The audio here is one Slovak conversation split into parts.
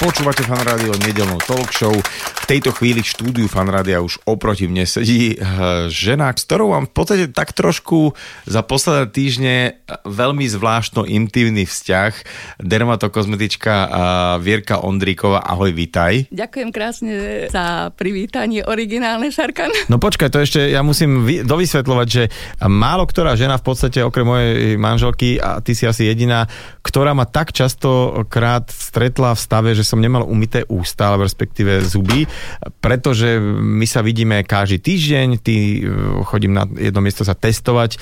Počúvate fan rádio nedelnú talk show. V tejto chvíli štúdiu fan rádia už oproti mne sedí eh, žena, s ktorou mám v podstate tak trošku za posledné týždne veľmi zvláštno intimný vzťah. Dermatokozmetička eh, Vierka Ondríková. Ahoj, vitaj. Ďakujem krásne za privítanie originálne, Šarkan. No počkaj, to ešte ja musím dovysvetľovať, že málo ktorá žena v podstate okrem mojej manželky a ty si asi jediná, ktorá ma tak častokrát stretla v stave, že som nemal umité ústa, alebo respektíve zuby, pretože my sa vidíme každý týždeň, ty e, chodím na jedno miesto sa testovať e,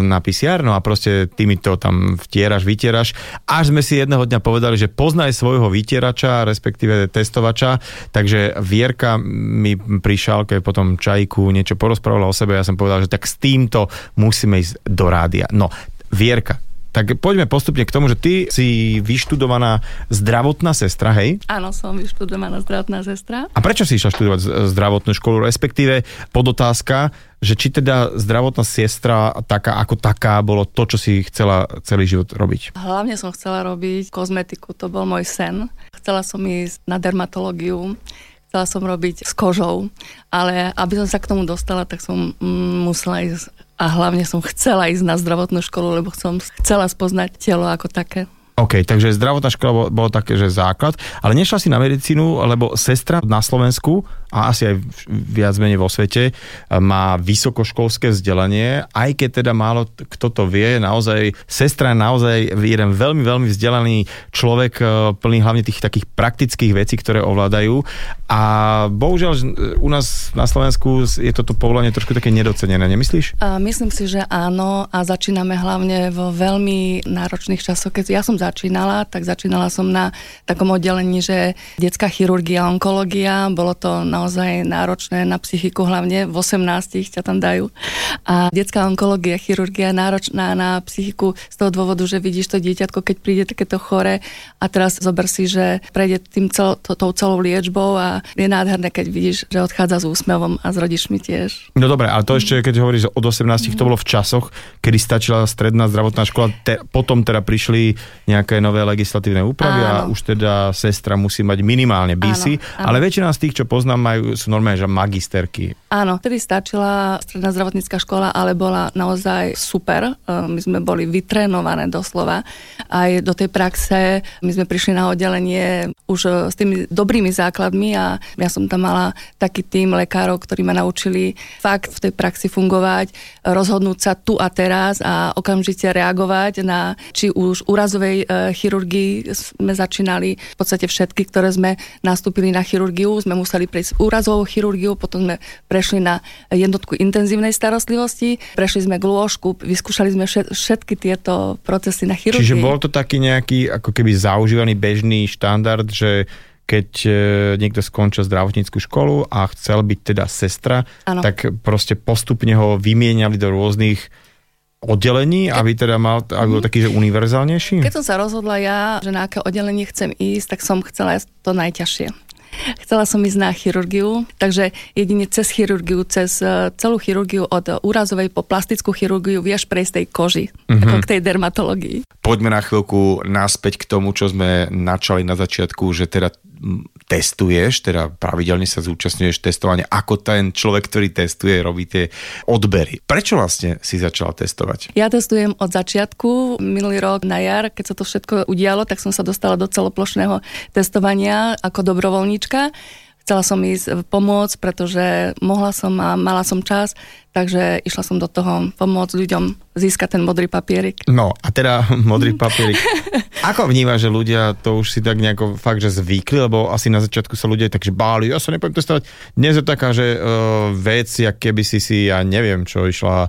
na PCR, no a proste ty mi to tam vtieraš, vytieraš, až sme si jedného dňa povedali, že poznaj svojho vytierača, respektíve testovača, takže Vierka mi prišal, keď potom čajku niečo porozprávala o sebe, ja som povedal, že tak s týmto musíme ísť do rádia. No, Vierka, tak poďme postupne k tomu, že ty si vyštudovaná zdravotná sestra, hej? Áno, som vyštudovaná zdravotná sestra. A prečo si išla študovať zdravotnú školu, respektíve podotázka, že či teda zdravotná sestra taká ako taká bolo to, čo si chcela celý život robiť? Hlavne som chcela robiť kozmetiku, to bol môj sen. Chcela som ísť na dermatológiu, chcela som robiť s kožou, ale aby som sa k tomu dostala, tak som mm, musela ísť a hlavne som chcela ísť na zdravotnú školu, lebo som chcela spoznať telo ako také. OK, takže zdravotná škola bolo, bolo také, že základ, ale nešla si na medicínu, lebo sestra na Slovensku a asi aj viac menej vo svete, má vysokoškolské vzdelanie, aj keď teda málo kto to vie, naozaj sestra je naozaj jeden veľmi, veľmi vzdelaný človek, e, plný hlavne tých takých praktických vecí, ktoré ovládajú a bohužiaľ u nás na Slovensku je toto povolanie trošku také nedocenené, nemyslíš? A myslím si, že áno a začíname hlavne vo veľmi náročných časoch. Keď ja som začínala, tak začínala som na takom oddelení, že detská chirurgia, onkológia, bolo to na naozaj náročné na psychiku, hlavne v 18 ťa tam dajú. A detská onkológia, chirurgia náročná na psychiku z toho dôvodu, že vidíš to dieťatko, keď príde takéto chore a teraz zober si, že prejde tým cel, to, tou celou liečbou a je nádherné, keď vidíš, že odchádza s úsmevom a s rodičmi tiež. No dobre, ale to ešte, keď hovoríš od 18, mm. to bolo v časoch, kedy stačila stredná zdravotná škola, te, potom teda prišli nejaké nové legislatívne úpravy áno. a už teda sestra musí mať minimálne BC, áno, áno. ale väčšina z tých, čo poznám, majú, sú normálne, že magisterky. Áno, vtedy stačila stredná zdravotnícka škola, ale bola naozaj super. E, my sme boli vytrénované doslova. Aj do tej praxe my sme prišli na oddelenie už e, s tými dobrými základmi a ja som tam mala taký tým lekárov, ktorí ma naučili fakt v tej praxi fungovať, rozhodnúť sa tu a teraz a okamžite reagovať na či už úrazovej chirurgii sme začínali v podstate všetky, ktoré sme nastúpili na chirurgiu, sme museli prejsť úrazovou chirurgiu, potom sme prešli na jednotku intenzívnej starostlivosti, prešli sme k lôžku, vyskúšali sme všetky tieto procesy na chirurgii. Čiže bol to taký nejaký ako keby zaužívaný bežný štandard, že keď e, niekto skončil zdravotníckú školu a chcel byť teda sestra, ano. tak proste postupne ho vymieniali do rôznych oddelení, aby teda mal, aby bol mhm. taký, že univerzálnejší? Keď som sa rozhodla ja, že na aké oddelenie chcem ísť, tak som chcela to najťažšie. Chcela som ísť na chirurgiu, takže jedine cez chirurgiu, cez e, celú chirurgiu od úrazovej po plastickú chirurgiu vieš prejsť tej koži, mm-hmm. ako k tej dermatológii. Poďme na chvíľku naspäť k tomu, čo sme načali na začiatku, že teda testuješ, teda pravidelne sa zúčastňuješ testovania, ako ten človek, ktorý testuje, robí tie odbery. Prečo vlastne si začala testovať? Ja testujem od začiatku. Minulý rok na jar, keď sa to všetko udialo, tak som sa dostala do celoplošného testovania ako dobrovoľníčka. Chcela som ísť pomôcť, pretože mohla som a mala som čas, takže išla som do toho pomôcť ľuďom získať ten modrý papierik. No a teda modrý papierik. Ako vníma, že ľudia to už si tak nejako fakt, že zvykli, lebo asi na začiatku sa ľudia takže báli, ja sa nepoviem testovať. Dnes je taká, že uh, vec, jak keby si si, ja neviem, čo išla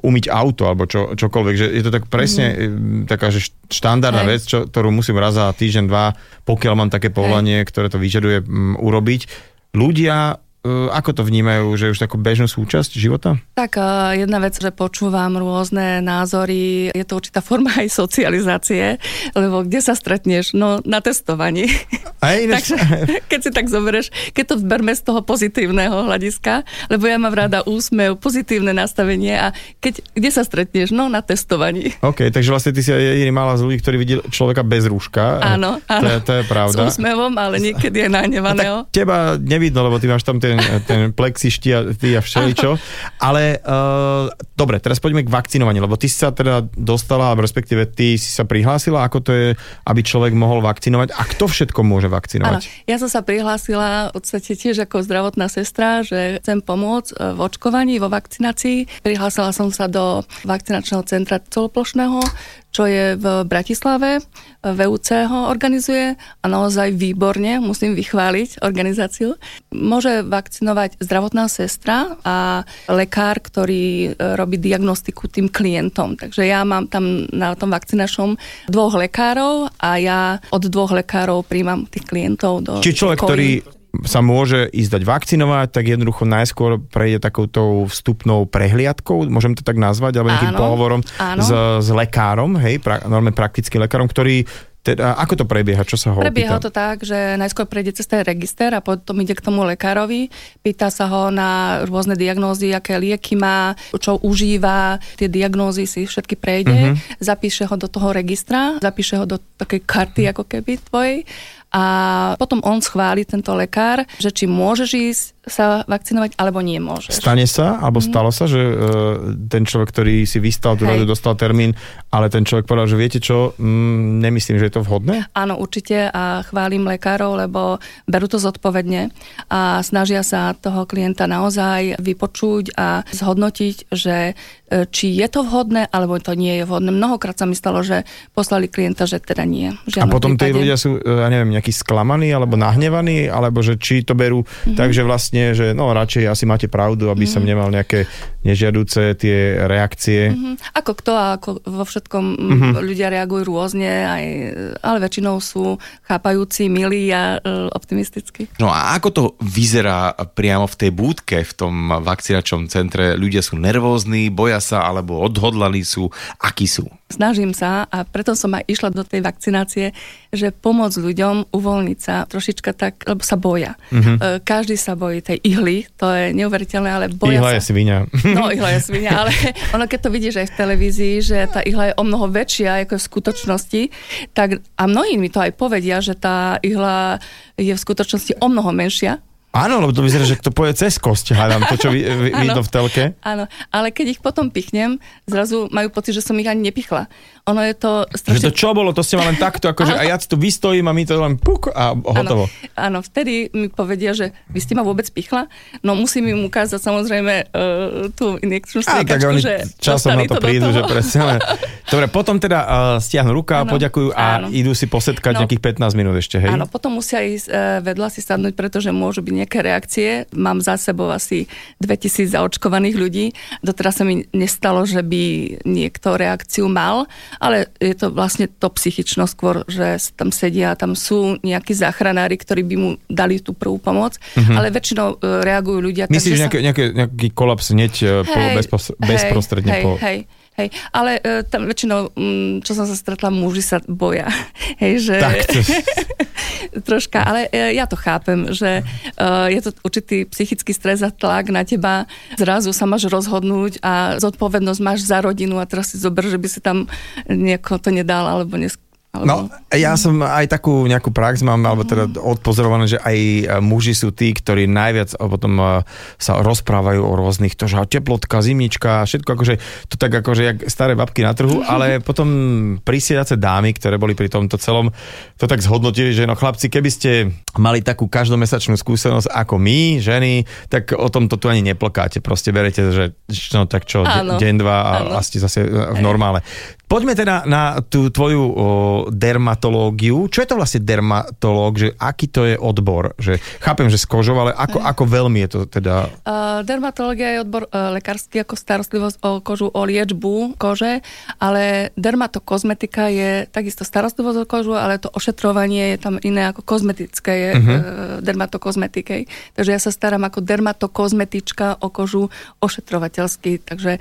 umyť auto alebo čo, čokoľvek, že je to tak presne mm. taká, že štandardná Hej. vec, čo, ktorú musím raz za týždeň, dva, pokiaľ mám také povolanie, Hej. ktoré to vyžaduje m, urobiť. Ľudia ako to vnímajú, že už takú bežnú súčasť života? Tak jedna vec, že počúvam rôzne názory, je to určitá forma aj socializácie, lebo kde sa stretneš? No na testovaní. Aj, Takže keď si tak zoberieš, keď to zberme z toho pozitívneho hľadiska, lebo ja mám rada úsmev, pozitívne nastavenie a keď, kde sa stretneš? No na testovaní. OK, takže vlastne ty si jediný malá z ľudí, ktorý videl človeka bez rúška. Áno, áno. To je, to je pravda. S úsmevom, ale niekedy je nahnevaného. Teba nevidno, lebo ty máš tam ten, ten plexišti a a všeličo. Ale uh, dobre, teraz poďme k vakcinovaniu, lebo ty si sa teda dostala, respektíve ty si sa prihlásila, ako to je, aby človek mohol vakcinovať a kto všetko môže vakcinovať? Áno, ja som sa prihlásila v podstate tiež ako zdravotná sestra, že chcem pomôcť e, v očkovaní, vo vakcinácii. Prihlásila som sa do vakcinačného centra celoplošného, čo je v Bratislave, VUC ho organizuje a naozaj výborne, musím vychváliť organizáciu. Môže vakcinovať zdravotná sestra a lekár, ktorý e, robí diagnostiku tým klientom. Takže ja mám tam na tom vakcinačnom dvoch lekárov a ja od dvoch lekárov príjmam tých klientov do Či človek, ktorý sa môže ísť dať vakcinovať, tak jednoducho najskôr prejde takouto vstupnou prehliadkou, môžem to tak nazvať, alebo nejakým áno, pohovorom áno. S, s lekárom, hej, pra, normálne praktickým lekárom, ktorý teda, ako to prebieha? Čo sa ho Prebieha opýta? to tak, že najskôr prejde cez ten register a potom ide k tomu lekárovi, pýta sa ho na rôzne diagnózy, aké lieky má, čo užíva, tie diagnózy si všetky prejde, uh-huh. zapíše ho do toho registra, zapíše ho do takej karty ako keby tvojej a potom on schváli tento lekár, že či môžeš ísť sa vakcinovať, alebo nie môžeš. Stane sa, alebo mm. stalo sa, že uh, ten človek, ktorý si vystal, tu dostal termín, ale ten človek povedal, že viete čo, mm, nemyslím, že je to vhodné? Áno, určite a chválim lekárov, lebo berú to zodpovedne a snažia sa toho klienta naozaj vypočuť a zhodnotiť, že e, či je to vhodné, alebo to nie je vhodné. Mnohokrát sa mi stalo, že poslali klienta, že teda nie. A potom tí ľudia sú, e, ja neviem, nejakí sklamaní alebo nahnevaní, alebo že či to berú mm-hmm. tak, že vlastne, že no radšej asi máte pravdu, aby mm-hmm. som nemal nejaké nežiaduce tie reakcie. Mm-hmm. Ako kto a ako vo všetkom mm-hmm. ľudia reagujú rôzne, aj, ale väčšinou sú chápajúci, milí a uh, optimistickí. No a ako to vyzerá priamo v tej búdke, v tom vakcinačnom centre? Ľudia sú nervózni, boja sa, alebo odhodlaní sú? Akí sú? Snažím sa a preto som aj išla do tej vakcinácie, že pomôcť ľuďom uvoľniť sa trošička tak, lebo sa boja. Mm-hmm. Každý sa bojí tej ihly, to je neuveriteľné, ale boja ihla sa. je svinia. No, ihla je svinia, ale ono keď to vidíš aj v televízii, že tá ihla je o mnoho väčšia ako v skutočnosti, tak a mnohí mi to aj povedia, že tá ihla je v skutočnosti o mnoho menšia, Áno, lebo to vyzerá, že to poje cez kosť, hádam, to, čo vidno v telke. Áno, ale keď ich potom pichnem, zrazu majú pocit, že som ich ani nepichla. Ono je to strašne... Že to čo bolo, to ste ma len takto, akože a ja tu vystojím a my to len puk a hotovo. Áno, áno, vtedy mi povedia, že vy ste ma vôbec pichla, no musím im ukázať samozrejme uh, tú injekčnú striekačku, že časom na to, to prídu, že presne. Dobre, potom teda uh, stiahnu ruka, áno, poďakujú a áno. idú si posetkať no, nejakých 15 minút ešte, hej? Áno, potom musia ísť uh, vedľa si sadnúť, pretože môžu byť nejaké reakcie. Mám za sebou asi 2000 zaočkovaných ľudí. Doteraz sa mi nestalo, že by niekto reakciu mal, ale je to vlastne to psychično skôr, že tam sedia, tam sú nejakí záchranári, ktorí by mu dali tú prvú pomoc, mm-hmm. ale väčšinou e, reagujú ľudia. Myslíš, že nejaký, nejaký, nejaký kolaps hneď e, hej, po, bezpos- bezprostredne hej, po... Hej, Hej, ale uh, tam väčšinou, um, čo som sa stretla, muži sa boja. Hej, že... Tak to... troška, ale uh, ja to chápem, že uh, je to určitý psychický stres a tlak na teba. Zrazu sa máš rozhodnúť a zodpovednosť máš za rodinu a teraz si zober, že by si tam nieko to nedal alebo nesk- No, ja som aj takú nejakú prax mám, alebo teda odpozorované, že aj e, muži sú tí, ktorí najviac potom e, sa rozprávajú o rôznych, to, že teplotka, zimnička, všetko akože, to tak akože jak staré babky na trhu, ale potom prisiedace dámy, ktoré boli pri tomto celom, to tak zhodnotili, že no chlapci, keby ste mali takú každomesačnú skúsenosť ako my, ženy, tak o tomto tu ani neplkáte, proste berete, že no tak čo, áno, deň, dva a, a ste zase v normále. Poďme teda na tú tvoju o, dermatológiu. Čo je to vlastne dermatológ? Že aký to je odbor? Že, chápem, že s kožou, ale ako, ako veľmi je to teda? Uh, dermatológia je odbor uh, lekársky ako starostlivosť o kožu, o liečbu kože, ale dermatokozmetika je takisto starostlivosť o kožu, ale to ošetrovanie je tam iné ako kozmetické je uh-huh. uh, dermatokozmetike. Takže ja sa starám ako dermatokozmetička o kožu ošetrovateľsky, takže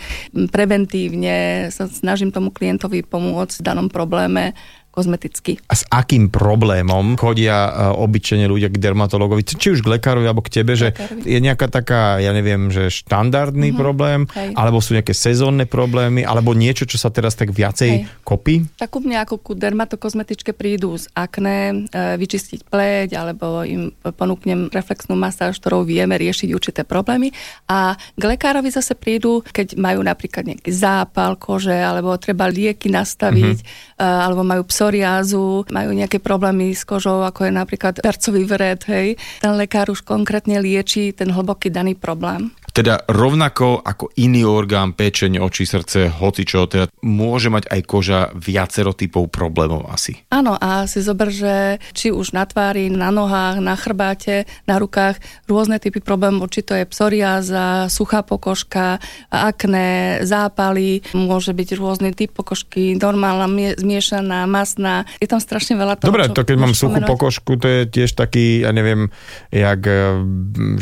preventívne sa snažím tomu klientu klientovi pomôcť v danom probléme kozmeticky. A s akým problémom chodia uh, obyčajne ľudia k dermatologovi, či už k lekárovi alebo k tebe, že je nejaká taká, ja neviem, že štandardný mm-hmm. problém, Hej. alebo sú nejaké sezónne problémy, alebo niečo, čo sa teraz tak viacej Hej. kopí? Tak u mňa ako ku dermatokozmetičke prídu z akné, e, vyčistiť pleť, alebo im ponúknem reflexnú masáž, ktorou vieme riešiť určité problémy. A k lekárovi zase prídu, keď majú napríklad nejaký zápal kože, alebo treba lieky nastaviť, mm-hmm. alebo majú pso psoriázu, majú nejaké problémy s kožou, ako je napríklad percový vred, hej. Ten lekár už konkrétne lieči ten hlboký daný problém. Teda rovnako ako iný orgán, pečenie, oči, srdce, hoci čo, teda môže mať aj koža viacero typov problémov asi. Áno, a si zober, že či už na tvári, na nohách, na chrbáte, na rukách, rôzne typy problémov, či to je psoriáza, suchá pokožka, akné, zápaly, môže byť rôzny typ pokožky, normálna, zmiešaná, masná. Je tam strašne veľa toho, Dobre, to keď mám suchú pomenovať. pokožku, to je tiež taký, ja neviem, jak, eh,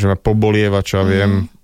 že ma pobolieva, čo ja viem, mm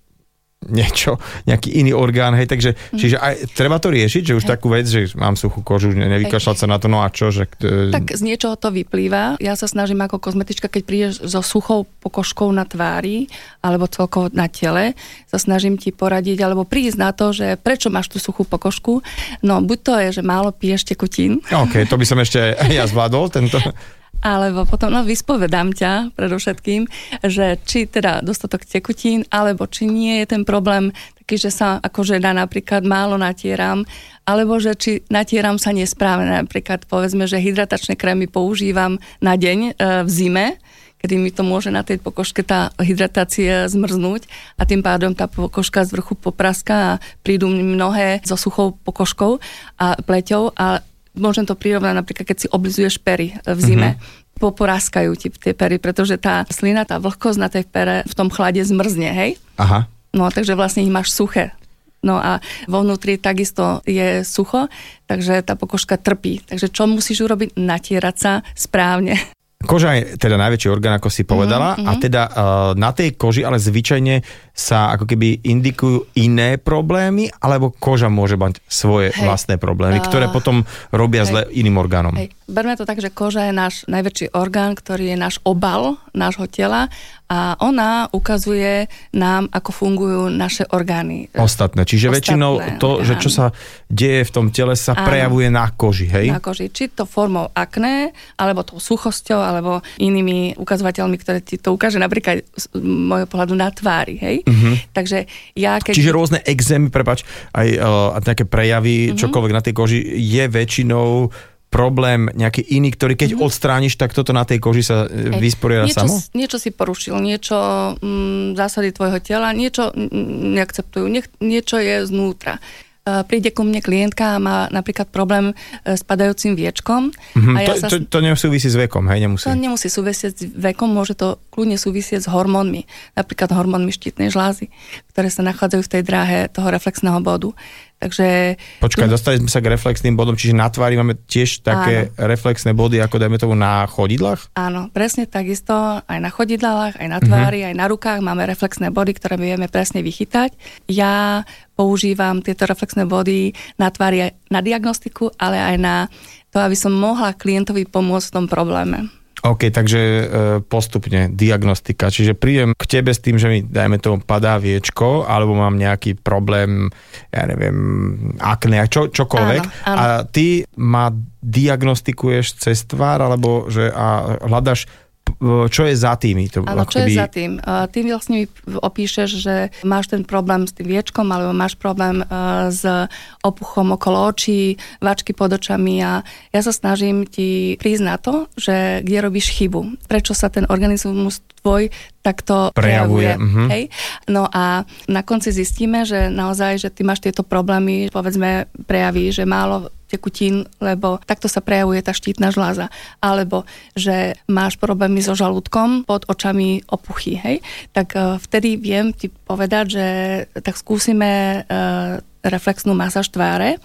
niečo, nejaký iný orgán, hej, takže mm. čiže aj treba to riešiť, že už hej. takú vec, že mám suchú kožu, nevykašľať sa na to, no a čo, že... Tak z niečoho to vyplýva. Ja sa snažím ako kozmetička, keď prídeš so suchou pokožkou na tvári, alebo celkovo na tele, sa snažím ti poradiť, alebo prísť na to, že prečo máš tú suchú pokožku. No, buď to je, že málo piješ tekutín. OK, to by som ešte ja zvládol, tento alebo potom, no vyspovedám ťa predovšetkým, že či teda dostatok tekutín, alebo či nie je ten problém taký, že sa ako žena napríklad málo natieram, alebo že či natieram sa nesprávne. Napríklad povedzme, že hydratačné krémy používam na deň e, v zime, kedy mi to môže na tej pokožke tá hydratácia zmrznúť a tým pádom tá pokožka z vrchu popraská a prídu mnohé so suchou pokožkou a pleťou a môžem to prirovnať napríklad, keď si oblizuješ pery v zime. Mm-hmm poporáskajú ti tie pery, pretože tá slina, tá vlhkosť na tej pere v tom chlade zmrzne, hej? Aha. No, takže vlastne ich máš suché. No a vo vnútri takisto je sucho, takže tá pokožka trpí. Takže čo musíš urobiť? Natierať sa správne. Koža je teda najväčší orgán, ako si povedala, mm-hmm. a teda uh, na tej koži ale zvyčajne sa ako keby indikujú iné problémy, alebo koža môže mať svoje hej. vlastné problémy, uh, ktoré potom robia hej. zle iným orgánom. Hej. Berme to tak, že koža je náš najväčší orgán, ktorý je náš obal nášho tela a ona ukazuje nám, ako fungujú naše orgány. Ostatné. Čiže Ostatné väčšinou to, orgány. že čo sa deje v tom tele, sa Áno. prejavuje na koži, hej? Na koži. Či to formou akné, alebo tou suchosťou, alebo inými ukazovateľmi, ktoré ti to ukáže napríklad z môjho pohľadu na tvári, hej? Uh-huh. Takže ja keď... Čiže rôzne exémy, prepač, aj uh, nejaké prejavy, uh-huh. čokoľvek na tej koži, je väčšinou problém nejaký iný, ktorý keď mm-hmm. odstrániš, tak toto na tej koži sa Hej. vysporiada niečo, samo? Niečo si porušil, niečo mm, zásady tvojho tela, niečo mm, neakceptujú, nie, niečo je znútra. E, príde ku mne klientka a má napríklad problém e, s padajúcim viečkom. Mm-hmm, a ja to, sa... to, to nemusí s vekom, hej? Nemusí. To nemusí súvisieť s vekom, môže to kľudne súvisieť s hormónmi, napríklad hormónmi štítnej žlázy, ktoré sa nachádzajú v tej dráhe toho reflexného bodu. Takže... Počkaj, tu... dostali sme sa k reflexným bodom, čiže na tvári máme tiež také Áno. reflexné body, ako dajme tomu na chodidlách? Áno, presne takisto, aj na chodidlách, aj na tvári, uh-huh. aj na rukách máme reflexné body, ktoré vieme presne vychytať. Ja používam tieto reflexné body na tvári aj na diagnostiku, ale aj na to, aby som mohla klientovi pomôcť v tom probléme. OK, takže e, postupne diagnostika. Čiže prídem k tebe s tým, že mi, dajme tomu, padá viečko, alebo mám nejaký problém, ja neviem, akné, čo, čokoľvek. Áno, áno. A ty ma diagnostikuješ cez tvár, alebo že a hľadaš čo je za tým? To, Áno, čo je za tým? Ty vlastne opíšeš, že máš ten problém s tým viečkom, alebo máš problém s opuchom okolo očí, váčky pod očami a ja sa snažím ti prísť na to, že kde robíš chybu. Prečo sa ten organizmus tvoj takto prejavuje. prejavuje. Mm-hmm. Hej? No a na konci zistíme, že naozaj, že ty máš tieto problémy, povedzme, prejaví, že málo tekutín, lebo takto sa prejavuje tá štítna žláza. Alebo že máš problémy so žalúdkom, pod očami opuchy, hej? Tak uh, vtedy viem ti povedať, že tak skúsime uh, reflexnú masáž tváre,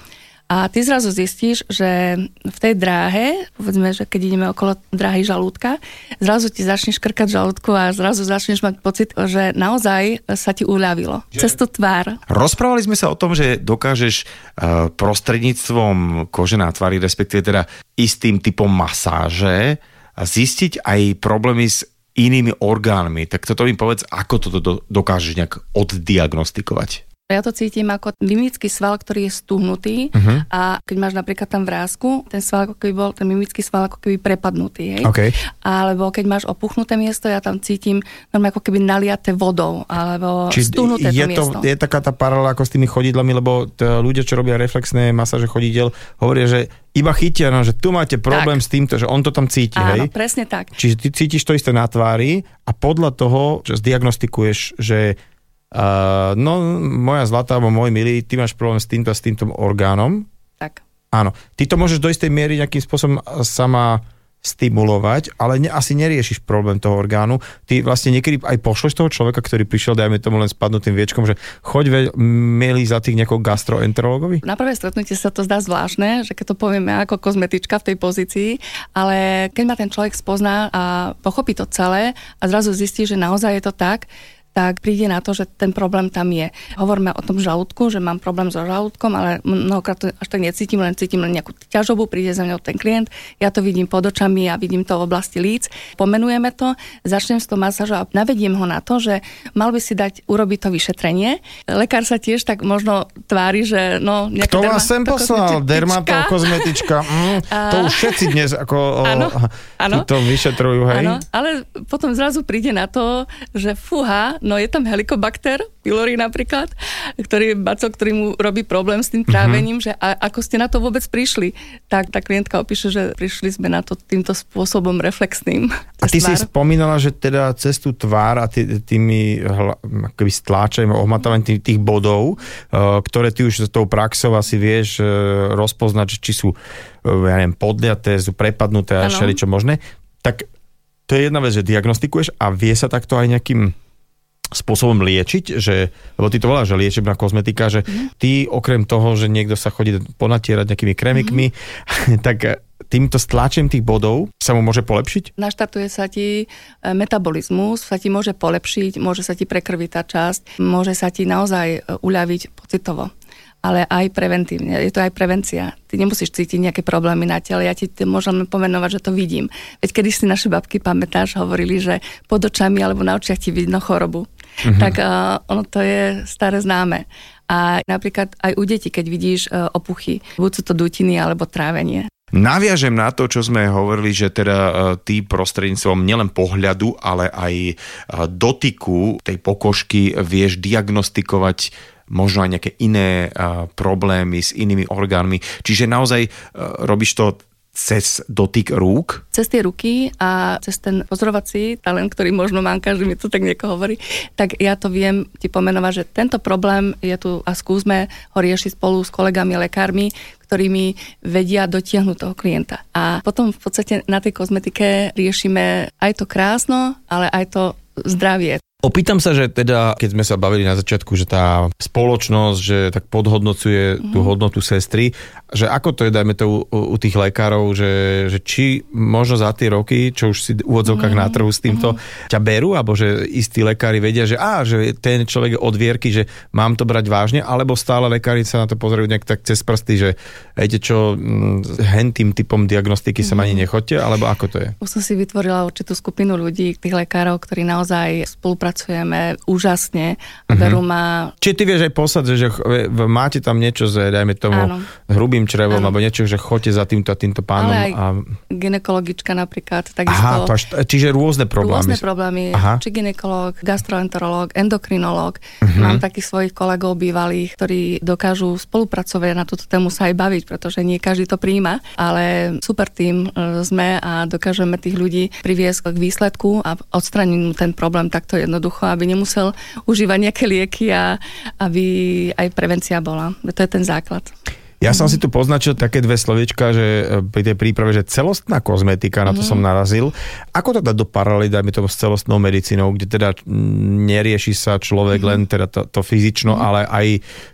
a ty zrazu zistíš, že v tej dráhe, povedzme, že keď ideme okolo dráhy žalúdka, zrazu ti začneš krkať žalúdku a zrazu začneš mať pocit, že naozaj sa ti uľavilo. Že... Cez tú tvár. Rozprávali sme sa o tom, že dokážeš uh, prostredníctvom kože na tvári, respektíve teda istým typom masáže, zistiť aj problémy s inými orgánmi. Tak toto mi povedz, ako toto dokážeš nejak oddiagnostikovať. Ja to cítim ako mimický sval, ktorý je stuhnutý uh-huh. a keď máš napríklad tam vrázku, ten sval ako keby bol, ten mimický sval ako keby prepadnutý. Hej? Okay. Alebo keď máš opuchnuté miesto, ja tam cítim normálne ako keby naliaté vodou, alebo Či stuhnuté je to, miesto. Je taká tá paralela ako s tými chodidlami, lebo t- ľudia, čo robia reflexné masáže chodidel, hovoria, že iba chytia, no, že tu máte problém tak. s týmto, že on to tam cíti, Áno, hej? presne tak. Čiže ty cítiš to isté na tvári a podľa toho, že zdiagnostikuješ, že Uh, no, moja zlatá, alebo môj milý, ty máš problém s týmto a s týmto orgánom. Tak. Áno. Ty to môžeš do istej miery nejakým spôsobom sama stimulovať, ale ne, asi neriešiš problém toho orgánu. Ty vlastne niekedy aj pošleš toho človeka, ktorý prišiel, dajme tomu len spadnutým viečkom, že choď veľ, milý za tých nejakého gastroenterologovi? Na prvé stretnutie sa to zdá zvláštne, že keď to povieme ako kozmetička v tej pozícii, ale keď ma ten človek spozná a pochopí to celé a zrazu zistí, že naozaj je to tak, tak príde na to, že ten problém tam je. Hovoríme o tom žalúdku, že mám problém so žalúdkom, ale mnohokrát to až tak necítim, len cítim len nejakú ťažobu, príde za mňou ten klient, ja to vidím pod očami a vidím to v oblasti líc, pomenujeme to, začnem s tou masážou a navediem ho na to, že mal by si dať urobiť to vyšetrenie. Lekár sa tiež tak možno tvári, že no... Kto derma, vás sem poslal? Dermatokozmetička. Mm, to už všetci dnes ako áno, áno, to vyšetrujú, hej? Áno, ale potom zrazu príde na to, že fúha, No je tam helikobakter, pylori napríklad, ktorý bacil, ktorý mu robí problém s tým trávením, mm-hmm. že a, ako ste na to vôbec prišli. Tak tá klientka opíše, že prišli sme na to týmto spôsobom reflexným. A ty tvár. si spomínala, že teda cez tú tvár a tý, tými akoby stláčaním, ohmatávaním tých, tých bodov, uh, ktoré ty už s tou praxou asi vieš uh, rozpoznať, či sú uh, ja neviem, podliaté, sú prepadnuté a čo možné, tak to je jedna vec, že diagnostikuješ a vie sa takto aj nejakým spôsobom liečiť, že, lebo ty to voláš, že liečebná kozmetika, že mm. ty okrem toho, že niekto sa chodí ponatierať nejakými kremikmi, mm. tak týmto stlačením tých bodov sa mu môže polepšiť? Naštartuje sa ti e, metabolizmus, sa ti môže polepšiť, môže sa ti prekrviť tá časť, môže sa ti naozaj e, uľaviť pocitovo ale aj preventívne. Je to aj prevencia. Ty nemusíš cítiť nejaké problémy na tele. Ja ti môžem pomenovať, že to vidím. Veď kedy si naše babky, pamätáš, hovorili, že pod očami alebo na očiach ti vidno chorobu. Mm-hmm. Tak uh, ono to je staré známe. A napríklad aj u detí, keď vidíš uh, opuchy, buď sú to dutiny alebo trávenie. Naviažem na to, čo sme hovorili, že teda e, ty prostredníctvom nielen pohľadu, ale aj dotyku tej pokožky vieš diagnostikovať možno aj nejaké iné problémy s inými orgánmi. Čiže naozaj robíš to cez dotyk rúk? Cez tie ruky a cez ten pozorovací talent, ktorý možno mám, každý mi to tak nieko hovorí, tak ja to viem ti pomenovať, že tento problém je tu a skúsme ho riešiť spolu s kolegami lekármi, ktorí mi vedia dotiahnuť toho klienta. A potom v podstate na tej kozmetike riešime aj to krásno, ale aj to zdravie. Opýtam sa, že teda, keď sme sa bavili na začiatku, že tá spoločnosť, že tak podhodnocuje mm-hmm. tú mhm. hodnotu sestry, že ako to je, dajme to u, u tých lekárov, že, že či možno za tie roky, čo už si v úvodzovkách mm-hmm. na trhu s týmto, mm-hmm. ťa berú, alebo že istí lekári vedia, že á, že ten človek je odvierky, že mám to brať vážne, alebo stále lekári sa na to pozerajú nejak tak cez prsty, že viete čo, mm, hen tým typom diagnostiky mm-hmm. sa ani nechoďte, alebo ako to je? Už som si vytvorila určitú skupinu ľudí, tých lekárov, ktorí naozaj spolupracujeme úžasne a berú mm-hmm. ma... Či ty vieš aj poslať, že máte tam niečo, že dajme tomu Áno. hrubým črevom, ano. alebo niečo, že chodte za týmto a týmto pánom. Ale aj a... ginekologička napríklad, takisto. Aha, až, čiže rôzne problémy. Rôzne problémy, Aha. či ginekolog, gastroenterolog, endokrinolog. Uh-huh. Mám takých svojich kolegov bývalých, ktorí dokážu spolupracovať na túto tému sa aj baviť, pretože nie každý to príjma, ale super tým e, sme a dokážeme tých ľudí priviesť k výsledku a odstraniť mu ten problém takto jednoducho, aby nemusel užívať nejaké lieky a aby aj prevencia bola. To je ten základ. Ja som si tu poznačil také dve slovička, že e, pri tej príprave, že celostná kozmetika, na to mhm. som narazil. Ako to dať do paralely, dajme tomu s celostnou medicínou, kde teda nerieši sa človek mm-hmm. len teda to, to fyzično, mm-hmm. ale aj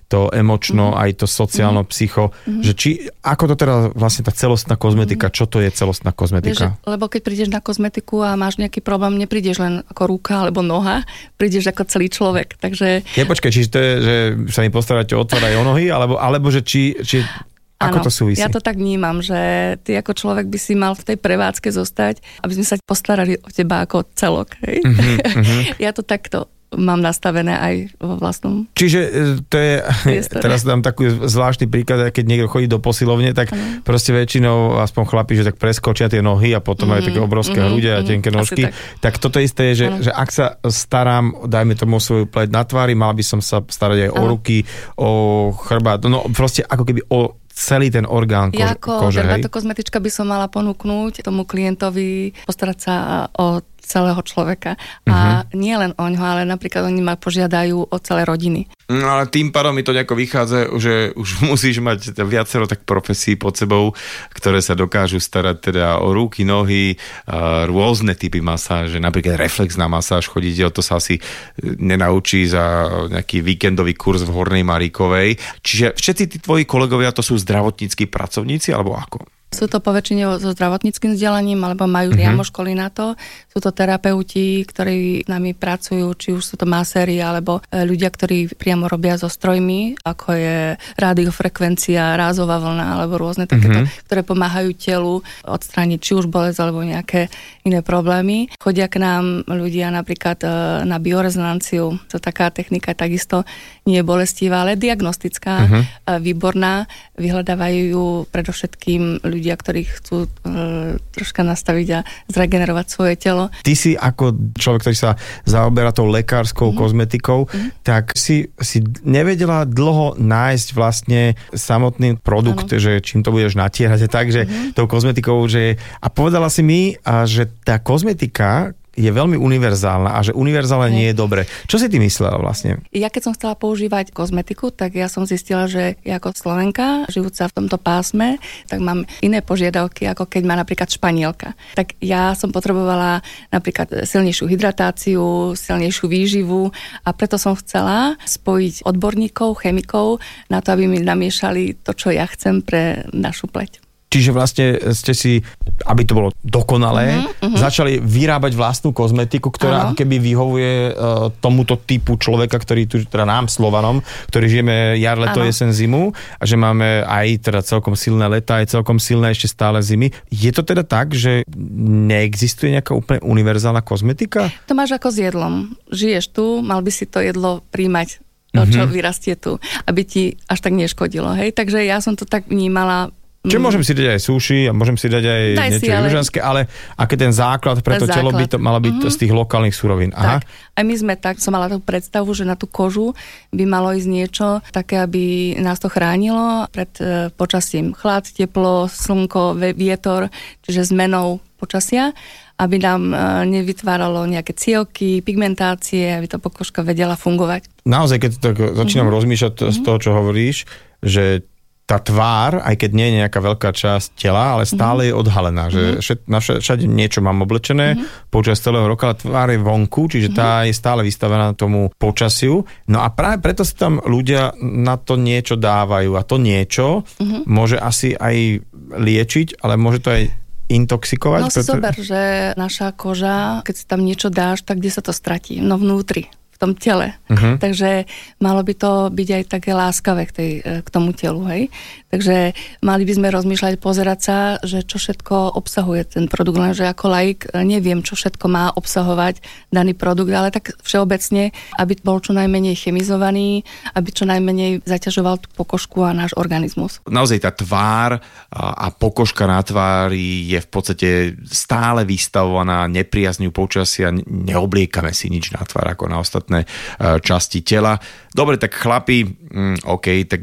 to emočno, mm-hmm. aj to sociálno, mm-hmm. psycho, mm-hmm. že či, ako to teda vlastne tá celostná kozmetika, mm-hmm. čo to je celostná kozmetika? Vieš, lebo keď prídeš na kozmetiku a máš nejaký problém, neprídeš len ako ruka alebo noha, prídeš ako celý človek, takže... Nepočkaj, čiže to je, že sa mi postaráte o tvár aj o nohy, alebo, alebo že či, či ako ano, to súvisí? Ja to tak vnímam, že ty ako človek by si mal v tej prevádzke zostať, aby sme sa postarali o teba ako celok. Hej? Mm-hmm, mm-hmm. ja to takto mám nastavené aj vo vlastnom Čiže e, to je, priestore. teraz dám taký zvláštny príklad, keď niekto chodí do posilovne, tak ano. proste väčšinou, aspoň chlapi, že tak preskočia tie nohy a potom mm, majú také obrovské mm, hrude a mhm, tenké nožky. Tak. tak toto isté je, že, že ak sa starám, dajme tomu svoju pleť na tvári, mal by som sa starať aj ano. o ruky, o chrbát, no proste ako keby o celý ten orgán kože, ja ako kože, táto kozmetička by som mala ponúknuť tomu klientovi, postarať sa o celého človeka. Uh-huh. A mhm. nie len o ňo, ale napríklad oni ma požiadajú o celé rodiny. No ale tým pádom mi to nejako vychádza, že už musíš mať viacero tak profesí pod sebou, ktoré sa dokážu starať teda o ruky, nohy, rôzne typy masáže, napríklad reflexná masáž chodiť, o to sa asi nenaučí za nejaký víkendový kurz v Hornej Maríkovej. Čiže všetci tí tvoji kolegovia to sú zdravotníckí pracovníci alebo ako? Sú to poväčšine so zdravotníckým vzdelaním alebo majú uh-huh. priamo školy na to. Sú to terapeuti, ktorí s nami pracujú, či už sú to maséri alebo e, ľudia, ktorí priamo robia so strojmi, ako je radiofrekvencia, rázová vlna alebo rôzne takéto, uh-huh. ktoré pomáhajú telu odstrániť či už bolesť alebo nejaké iné problémy. Chodia k nám ľudia napríklad e, na biorezonanciu, to taká technika takisto nie je bolestivá, ale diagnostická, uh-huh. výborná. Vyhľadávajú ju predovšetkým ľudia ľudia, ktorí chcú e, troška nastaviť a zregenerovať svoje telo. Ty si ako človek, ktorý sa zaoberá tou lekárskou mm-hmm. kozmetikou, mm-hmm. tak si, si nevedela dlho nájsť vlastne samotný produkt, ano. že čím to budeš natierať, takže mm-hmm. tou kozmetikou, že a povedala si mi, a že tá kozmetika, je veľmi univerzálna a že univerzálne nie je dobre. Čo si ty myslela vlastne? Ja keď som chcela používať kozmetiku, tak ja som zistila, že ja ako Slovenka, žijúca v tomto pásme, tak mám iné požiadavky, ako keď má napríklad Španielka. Tak ja som potrebovala napríklad silnejšiu hydratáciu, silnejšiu výživu a preto som chcela spojiť odborníkov, chemikov na to, aby mi namiešali to, čo ja chcem pre našu pleť. Čiže vlastne ste si, aby to bolo dokonalé, uh-huh, uh-huh. začali vyrábať vlastnú kozmetiku, ktorá uh-huh. keby vyhovuje uh, tomuto typu človeka, ktorý tu, teda nám Slovanom, ktorý žijeme jar, leto, uh-huh. jesen, zimu a že máme aj teda celkom silné leta, aj celkom silné ešte stále zimy. Je to teda tak, že neexistuje nejaká úplne univerzálna kozmetika? To máš ako s jedlom. Žiješ tu, mal by si to jedlo príjmať to, čo mm-hmm. vyrastie tu, aby ti až tak neškodilo. Hej? Takže ja som to tak vnímala Čiže mm. môžem si dať aj sushi a môžem si dať aj Daj niečo si, ale... južanské, ale aké ten základ pre to základ. telo by to malo byť mm-hmm. z tých lokálnych surovín. Aha. Tak. Aj my sme tak, som mala tú predstavu, že na tú kožu by malo ísť niečo také, aby nás to chránilo pred e, počasím. Chlad, teplo, slnko, vietor, čiže zmenou počasia aby nám e, nevytváralo nejaké cievky, pigmentácie, aby tá pokožka vedela fungovať. Naozaj, keď tak začínam mm-hmm. rozmýšľať mm-hmm. z mhm. toho, čo hovoríš, že tá tvár, aj keď nie je nejaká veľká časť tela, ale stále mm-hmm. je odhalená, že mm-hmm. všet, na všade niečo mám oblečené mm-hmm. počas celého roka, ale tvár je vonku, čiže mm-hmm. tá je stále vystavená tomu počasiu. No a práve preto si tam ľudia na to niečo dávajú a to niečo mm-hmm. môže asi aj liečiť, ale môže to aj intoxikovať? No preto... zober, že naša koža, keď si tam niečo dáš, tak kde sa to stratí? No vnútri tom tele. Uh-huh. Takže malo by to byť aj také láskavé k, tej, e, k tomu telu. Hej? Takže mali by sme rozmýšľať, pozerať sa, že čo všetko obsahuje ten produkt, lenže ako laik e, neviem, čo všetko má obsahovať daný produkt, ale tak všeobecne, aby bol čo najmenej chemizovaný, aby čo najmenej zaťažoval tú pokožku a náš organizmus. Naozaj tá tvár a pokožka na tvári je v podstate stále vystavovaná nepriazňu počasia, neobliekame si nič na tvár ako na ostatné ostatné časti tela. Dobre, tak chlapi, mm, OK, tak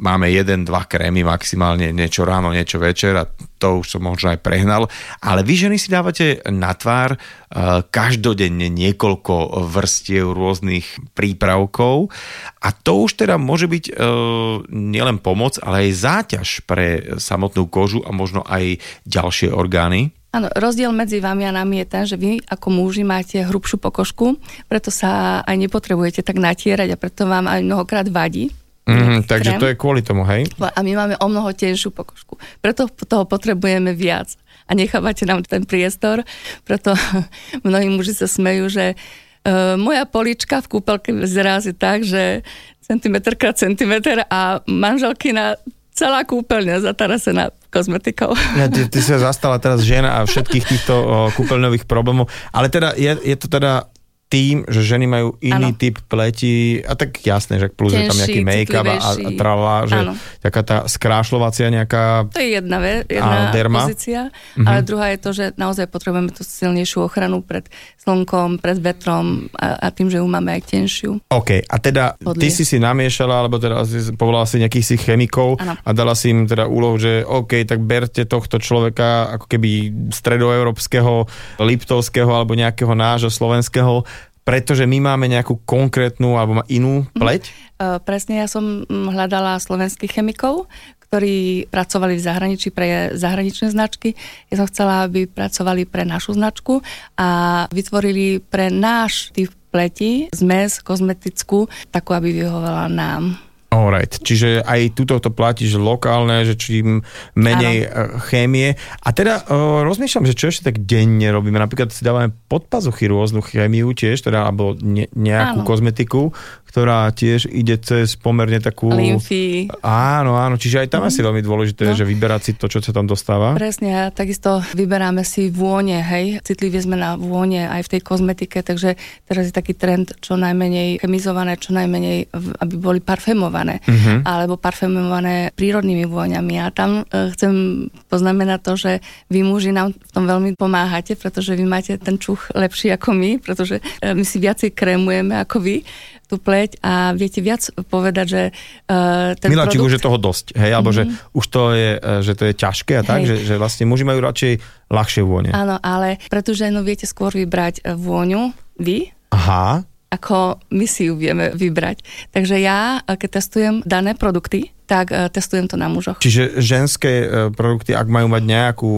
máme jeden, dva krémy maximálne, niečo ráno, niečo večer a to už som možno aj prehnal. Ale vy ženy si dávate na tvár uh, každodenne niekoľko vrstiev rôznych prípravkov a to už teda môže byť uh, nielen pomoc, ale aj záťaž pre samotnú kožu a možno aj ďalšie orgány. Áno, rozdiel medzi vami a nami je ten, že vy ako muži máte hrubšiu pokožku, preto sa aj nepotrebujete tak natierať a preto vám aj mnohokrát vadí. Mm, takže krém. to je kvôli tomu, hej? A my máme o mnoho tenšiu pokožku. Preto toho potrebujeme viac. A nechávate nám ten priestor, preto mnohí muži sa smejú, že uh, moja polička v kúpelke vyzerá tak, že centimetr krát centimetr a manželkina celá kúpeľňa zatarasená kozmetikou. Ja, ty, ty sa zastala teraz žena a všetkých týchto o, kúpeľňových problémov, ale teda je, je to teda tým, že ženy majú iný ano. typ pleti a tak jasné, že plus Tenší, je tam nejaký make-up a, a tralá, že ano. taká tá skrášľovacia nejaká To je jedna, ve, jedna derma. pozícia, mhm. ale druhá je to, že naozaj potrebujeme tú silnejšiu ochranu pred slnkom, pred vetrom a, a tým, že ju máme aj tenšiu. OK, a teda Podlie. ty si si namiešala, alebo teda povolala si nejakých si chemikov ano. a dala si im teda úlohu, že OK, tak berte tohto človeka ako keby stredoeurópskeho, liptovského alebo nejakého nášho slovenského pretože my máme nejakú konkrétnu alebo inú mhm. pleť? Mm. Presne, ja som hľadala slovenských chemikov, ktorí pracovali v zahraničí pre zahraničné značky. Ja som chcela, aby pracovali pre našu značku a vytvorili pre náš typ pleti zmes kozmetickú, takú, aby vyhovala nám. Alright, čiže aj tuto to platíš lokálne, že čím menej ano. chémie. A teda uh, rozmýšľam, že čo ešte tak denne robíme. Napríklad si dávame pod pazuchy rôznu chémiu tiež, teda, alebo ne, nejakú ano. kozmetiku, ktorá tiež ide cez pomerne takú... Lymfy. Áno, áno, čiže aj tam mm. asi veľmi dôležité, no. že vyberať si to, čo sa tam dostáva. Presne, a takisto vyberáme si vône, hej, citlivie sme na vône aj v tej kozmetike, takže teraz je taký trend čo najmenej chemizované, čo najmenej, aby boli parfémované, mm-hmm. alebo parfémované prírodnými vôňami. A tam e, chcem poznamenať to, že vy muži nám v tom veľmi pomáhate, pretože vy máte ten čuch lepší ako my, pretože e, my si viacej krémujeme ako vy tú pleť a viete viac povedať, že uh, ten Miláčik, produkt... už je toho dosť, hej, alebo mm-hmm. že už to je, že to je ťažké a tak, že, že vlastne muži majú radšej ľahšie vône. Áno, ale pretože no viete skôr vybrať vôňu, vy, Aha ako my si ju vieme vybrať. Takže ja, keď testujem dané produkty, tak uh, testujem to na mužoch. Čiže ženské uh, produkty, ak majú mať nejakú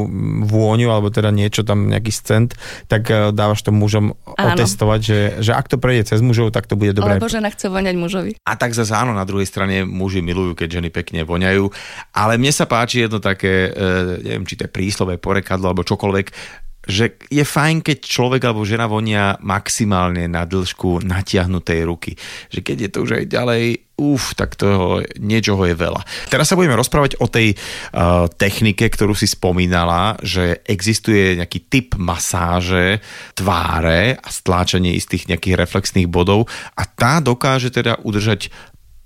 vôňu, alebo teda niečo tam, nejaký scent, tak dávaš to mužom áno. otestovať, že, že ak to prejde cez mužov, tak to bude dobré. Lebo žena chce voňať mužovi. A tak zase áno, na druhej strane muži milujú, keď ženy pekne voňajú. Ale mne sa páči jedno také, neviem, či to je príslové porekadlo, alebo čokoľvek, že je fajn, keď človek alebo žena vonia maximálne na dĺžku natiahnutej ruky. Že keď je to už aj ďalej, uf, tak toho niečoho je veľa. Teraz sa budeme rozprávať o tej uh, technike, ktorú si spomínala, že existuje nejaký typ masáže tváre a stláčanie istých nejakých reflexných bodov a tá dokáže teda udržať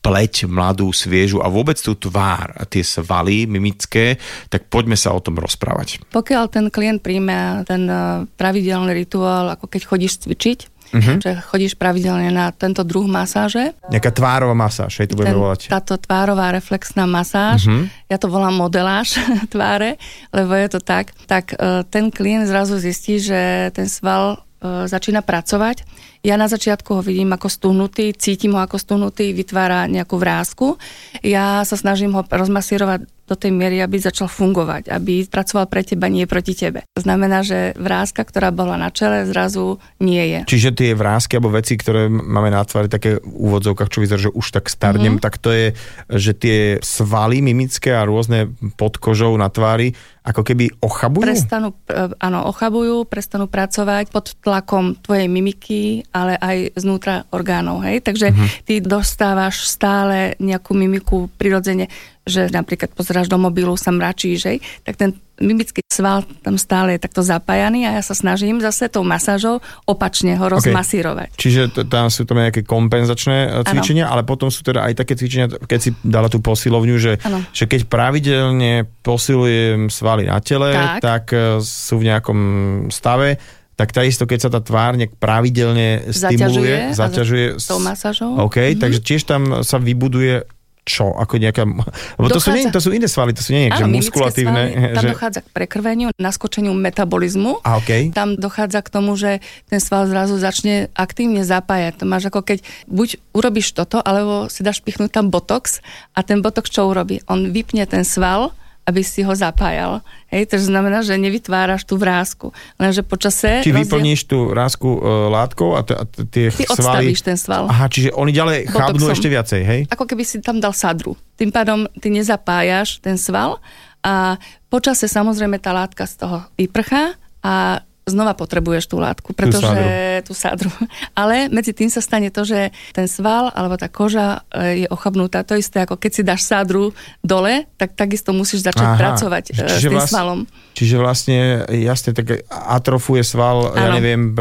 pleť mladú, sviežu a vôbec tú tvár a tie svaly mimické, tak poďme sa o tom rozprávať. Pokiaľ ten klient príjme ten eh, pravidelný rituál, ako keď chodíš cvičiť, Uh-huh. že chodíš pravidelne na tento druh masáže. Nejaká tvárová masáž, hej, to budeme volať. Táto tvárová reflexná masáž, uh-huh. ja to volám modeláž tváre, lebo je to tak, tak eh, ten klient zrazu zistí, že ten sval začína pracovať ja na začiatku ho vidím ako stuhnutý, cítim ho ako stuhnutý, vytvára nejakú vrázku. Ja sa snažím ho rozmasírovať do tej miery, aby začal fungovať, aby pracoval pre teba, nie proti tebe. To znamená, že vrázka, ktorá bola na čele, zrazu nie je. Čiže tie vrázky alebo veci, ktoré máme na tvári, také úvodzovkách, čo vyzerá, že už tak starnem, mm-hmm. tak to je, že tie svaly mimické a rôzne pod kožou na tvári ako keby ochabujú? Prestanú, e, áno, ochabujú, prestanú pracovať pod tlakom tvojej mimiky, ale aj znútra orgánov, hej? Takže uh-huh. ty dostávaš stále nejakú mimiku prirodzene, že napríklad pozeráš do mobilu, sa mračíš, hej? Tak ten mimický sval tam stále je takto zapájaný a ja sa snažím zase tou masážou opačne ho rozmasírovať. Okay. Čiže t- tam sú to nejaké kompenzačné e, cvičenia, ano. ale potom sú teda aj také cvičenia, keď si dala tú posilovňu, že, že keď pravidelne posilujem svaly na tele, tak, tak e, sú v nejakom stave, tak takisto, keď sa tá tvár nejak pravidelne stimuluje, zaťažuje, s tou masážou. OK, mm-hmm. takže tiež tam sa vybuduje čo? Ako nejaká... Lebo to sú, nie, to sú iné svaly, to sú nie nejaké muskulatívne. Svaly, tam že... dochádza k prekrveniu, naskočeniu metabolizmu. A okay. Tam dochádza k tomu, že ten sval zrazu začne aktívne zapájať. To máš ako keď buď urobíš toto, alebo si dáš pichnúť tam botox a ten botox čo urobí? On vypne ten sval aby si ho zapájal. Hej, to znamená, že nevytváraš tú vrázku. Lenže počase... Či rozdiel... vyplníš tú vrázku uh, látkou a, t- a t- tie Ty svaly... ten sval. Aha, čiže oni ďalej Botoxom. chábnú ešte viacej, hej? Ako keby si tam dal sadru. Tým pádom ty nezapájaš ten sval a počase samozrejme tá látka z toho vyprchá a znova potrebuješ tú látku, pretože tú sádru. Ale medzi tým sa stane to, že ten sval alebo tá koža e, je ochabnutá. To isté ako keď si dáš sádru dole, tak takisto musíš začať Aha, pracovať e, s tým vlast, svalom. Čiže vlastne jasne tak atrofuje sval, ano. ja neviem,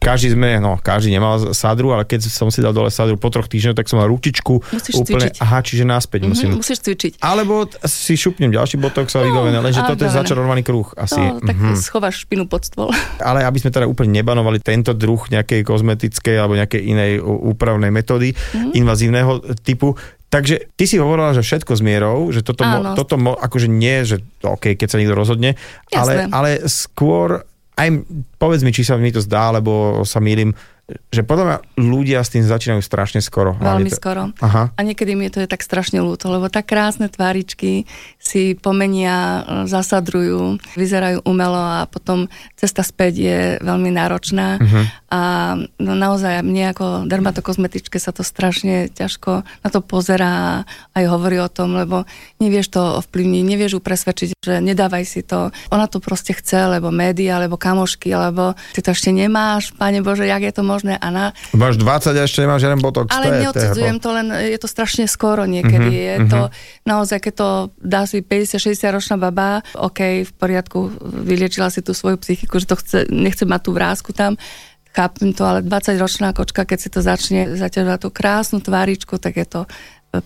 každý sme, no každý nemal sadru, ale keď som si dal dole sadru po troch týždňoch, tak som mal ručičku musíš úplne, cvičiť. aha, čiže náspäť mm-hmm, musím. Musíš cvičiť. Alebo si šupnem ďalší botok sa no, vybavené, lenže toto je začarovaný kruh asi. No, tak mm-hmm. schováš špinu pod stôl. Ale aby sme teda úplne nebanovali tento druh nejakej kozmetickej alebo nejakej inej úpravnej metódy mm-hmm. invazívneho typu, Takže ty si hovorila, že všetko s mierou, že toto, mo, toto mo, akože nie, že OK, keď sa niekto rozhodne, ale, ale skôr aj povedz mi, či sa mi to zdá, alebo sa mýlim, že podľa mňa ľudia s tým začínajú strašne skoro. Veľmi to... skoro. Aha. A niekedy mi to je tak strašne ľúto, lebo tak krásne tváričky si pomenia, zasadrujú, vyzerajú umelo a potom cesta späť je veľmi náročná. Uh-huh. A no, naozaj mne ako dermatokozmetičke sa to strašne ťažko na to pozerá aj hovorí o tom, lebo nevieš to ovplyvniť, nevieš ju presvedčiť, že nedávaj si to. Ona to proste chce, lebo média, alebo kamošky, alebo ty to ešte nemáš, pane Bože, jak je to možné možné. A na... Máš 20 a ešte nemáš žiaden botox. Ale neodsudzujem to, len je to strašne skoro niekedy. Mm-hmm, je mm-hmm. to naozaj, keď to dá si 50-60 ročná baba, OK, v poriadku, vyliečila si tú svoju psychiku, že to chce, nechce mať tú vrázku tam, chápem to, ale 20-ročná kočka, keď si to začne zaťažovať tú krásnu tváričku, tak je to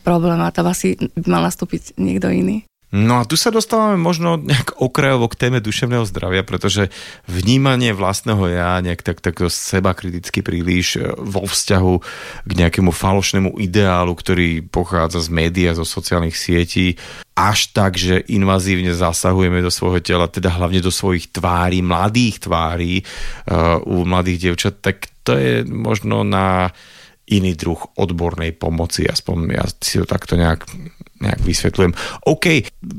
problém a tam asi by mal nastúpiť niekto iný. No a tu sa dostávame možno nejak okrajovo k téme duševného zdravia, pretože vnímanie vlastného ja nejak tak, tak seba kriticky príliš e, vo vzťahu k nejakému falošnému ideálu, ktorý pochádza z médiá, zo sociálnych sietí, až tak, že invazívne zasahujeme do svojho tela, teda hlavne do svojich tvári, mladých tvári uh, u mladých dievčat, tak to je možno na iný druh odbornej pomoci, aspoň ja si to takto nejak nejak vysvetľujem. OK,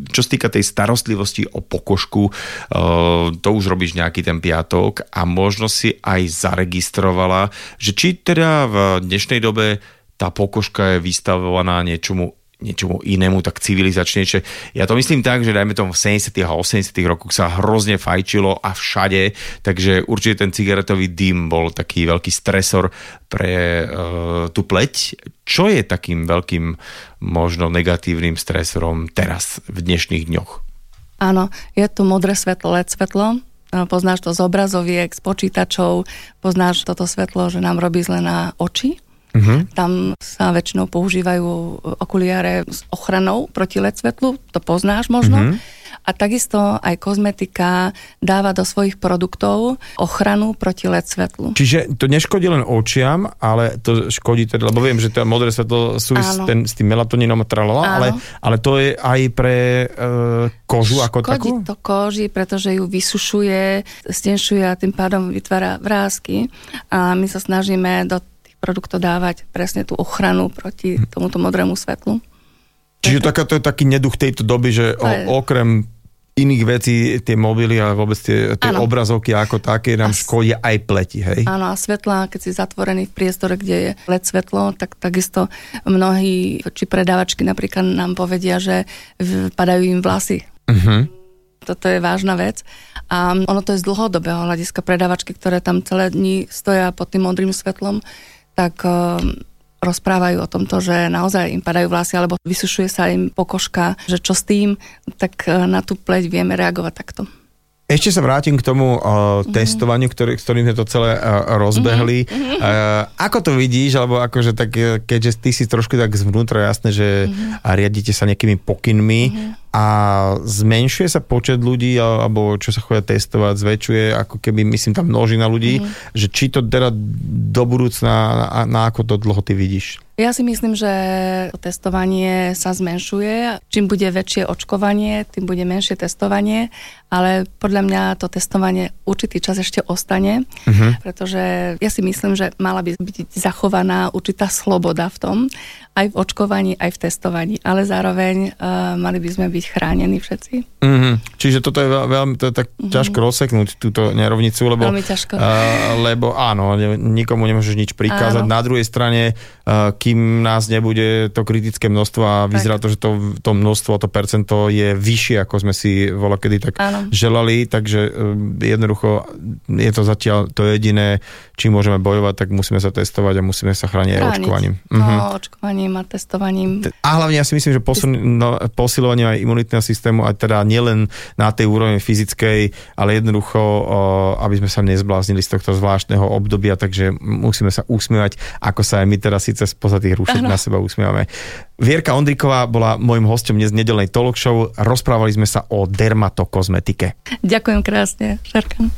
čo sa týka tej starostlivosti o pokožku, uh, to už robíš nejaký ten piatok a možno si aj zaregistrovala, že či teda v dnešnej dobe tá pokožka je vystavovaná niečomu niečomu inému, tak civilizačnejšie. Ja to myslím tak, že dajme tomu v 70. a 80. rokoch sa hrozne fajčilo a všade, takže určite ten cigaretový dym bol taký veľký stresor pre uh, tú pleť. Čo je takým veľkým možno negatívnym stresorom teraz v dnešných dňoch? Áno, je to modré svetlo, LED svetlo, poznáš to z obrazoviek, z počítačov, poznáš toto svetlo, že nám robí zle na oči, Uh-huh. Tam sa väčšinou používajú okuliare s ochranou proti LED svetlu, to poznáš možno. Uh-huh. A takisto aj kozmetika dáva do svojich produktov ochranu proti LED svetlu. Čiže to neškodí len očiam, ale to škodí teda, lebo viem, že to modré svetlo súvisí s, ten, s tým melatonínom a tralala, ale, ale to je aj pre e, kožu ako škodí takú? to koži, pretože ju vysušuje, stenšuje a tým pádom vytvára vrázky. A my sa snažíme do produktov dávať presne tú ochranu proti tomuto modrému svetlu. Čiže taká, to je taký neduch tejto doby, že o, okrem iných vecí, tie mobily a vôbec tie, tie obrazovky ako také nám a škodia aj pleti, hej? Áno, a svetla, keď si zatvorený v priestore, kde je LED svetlo, tak takisto mnohí, či predávačky napríklad nám povedia, že padajú im vlasy. Uh-huh. Toto je vážna vec. A ono to je z dlhodobého hľadiska predávačky, ktoré tam celé dni stoja pod tým modrým svetlom, tak ehm, rozprávajú o tomto, že naozaj im padajú vlasy alebo vysušuje sa im pokožka, že čo s tým, tak e, na tú pleť vieme reagovať takto. Ešte sa vrátim k tomu uh, mm-hmm. testovaniu, ktorý, s ktorým sme to celé uh, rozbehli. Uh, ako to vidíš, alebo akože tak, keďže ty si trošku tak zvnútra jasné, že a riadite sa nejakými pokynmi, mm-hmm a zmenšuje sa počet ľudí, alebo čo sa chodia testovať, zväčšuje ako keby, myslím, tam množina ľudí, mm. že či to teda do budúcna, na, na ako to dlho ty vidíš? Ja si myslím, že to testovanie sa zmenšuje. Čím bude väčšie očkovanie, tým bude menšie testovanie, ale podľa mňa to testovanie určitý čas ešte ostane, uh-huh. pretože ja si myslím, že mala by byť zachovaná určitá sloboda v tom, aj v očkovaní, aj v testovaní, ale zároveň uh, mali by sme byť chránení všetci. Mm-hmm. Čiže toto je veľmi to je tak mm-hmm. ťažko rozseknúť túto nerovnicu, lebo, veľmi ťažko. Uh, lebo áno, nikomu nemôžeš nič prikázať. Áno. Na druhej strane, uh, kým nás nebude to kritické množstvo a vyzerá to, že to, to množstvo, to percento je vyššie, ako sme si voľa kedy tak áno. želali, takže uh, jednoducho je to zatiaľ to jediné, či môžeme bojovať, tak musíme sa testovať a musíme sa chrániť, aj očkovaním. No, mm-hmm. očkovaním a testovaním. A hlavne ja si myslím, že posun, no, posilovanie aj imunitného systému, aj teda nielen na tej úrovni fyzickej, ale jednoducho, aby sme sa nezbláznili z tohto zvláštneho obdobia, takže musíme sa usmievať, ako sa aj my teraz síce spoza tých rúšek na seba usmievame. Vierka Ondriková bola môjim hostom dnes nedelnej talk show. Rozprávali sme sa o dermatokozmetike. Ďakujem krásne, Šarkan.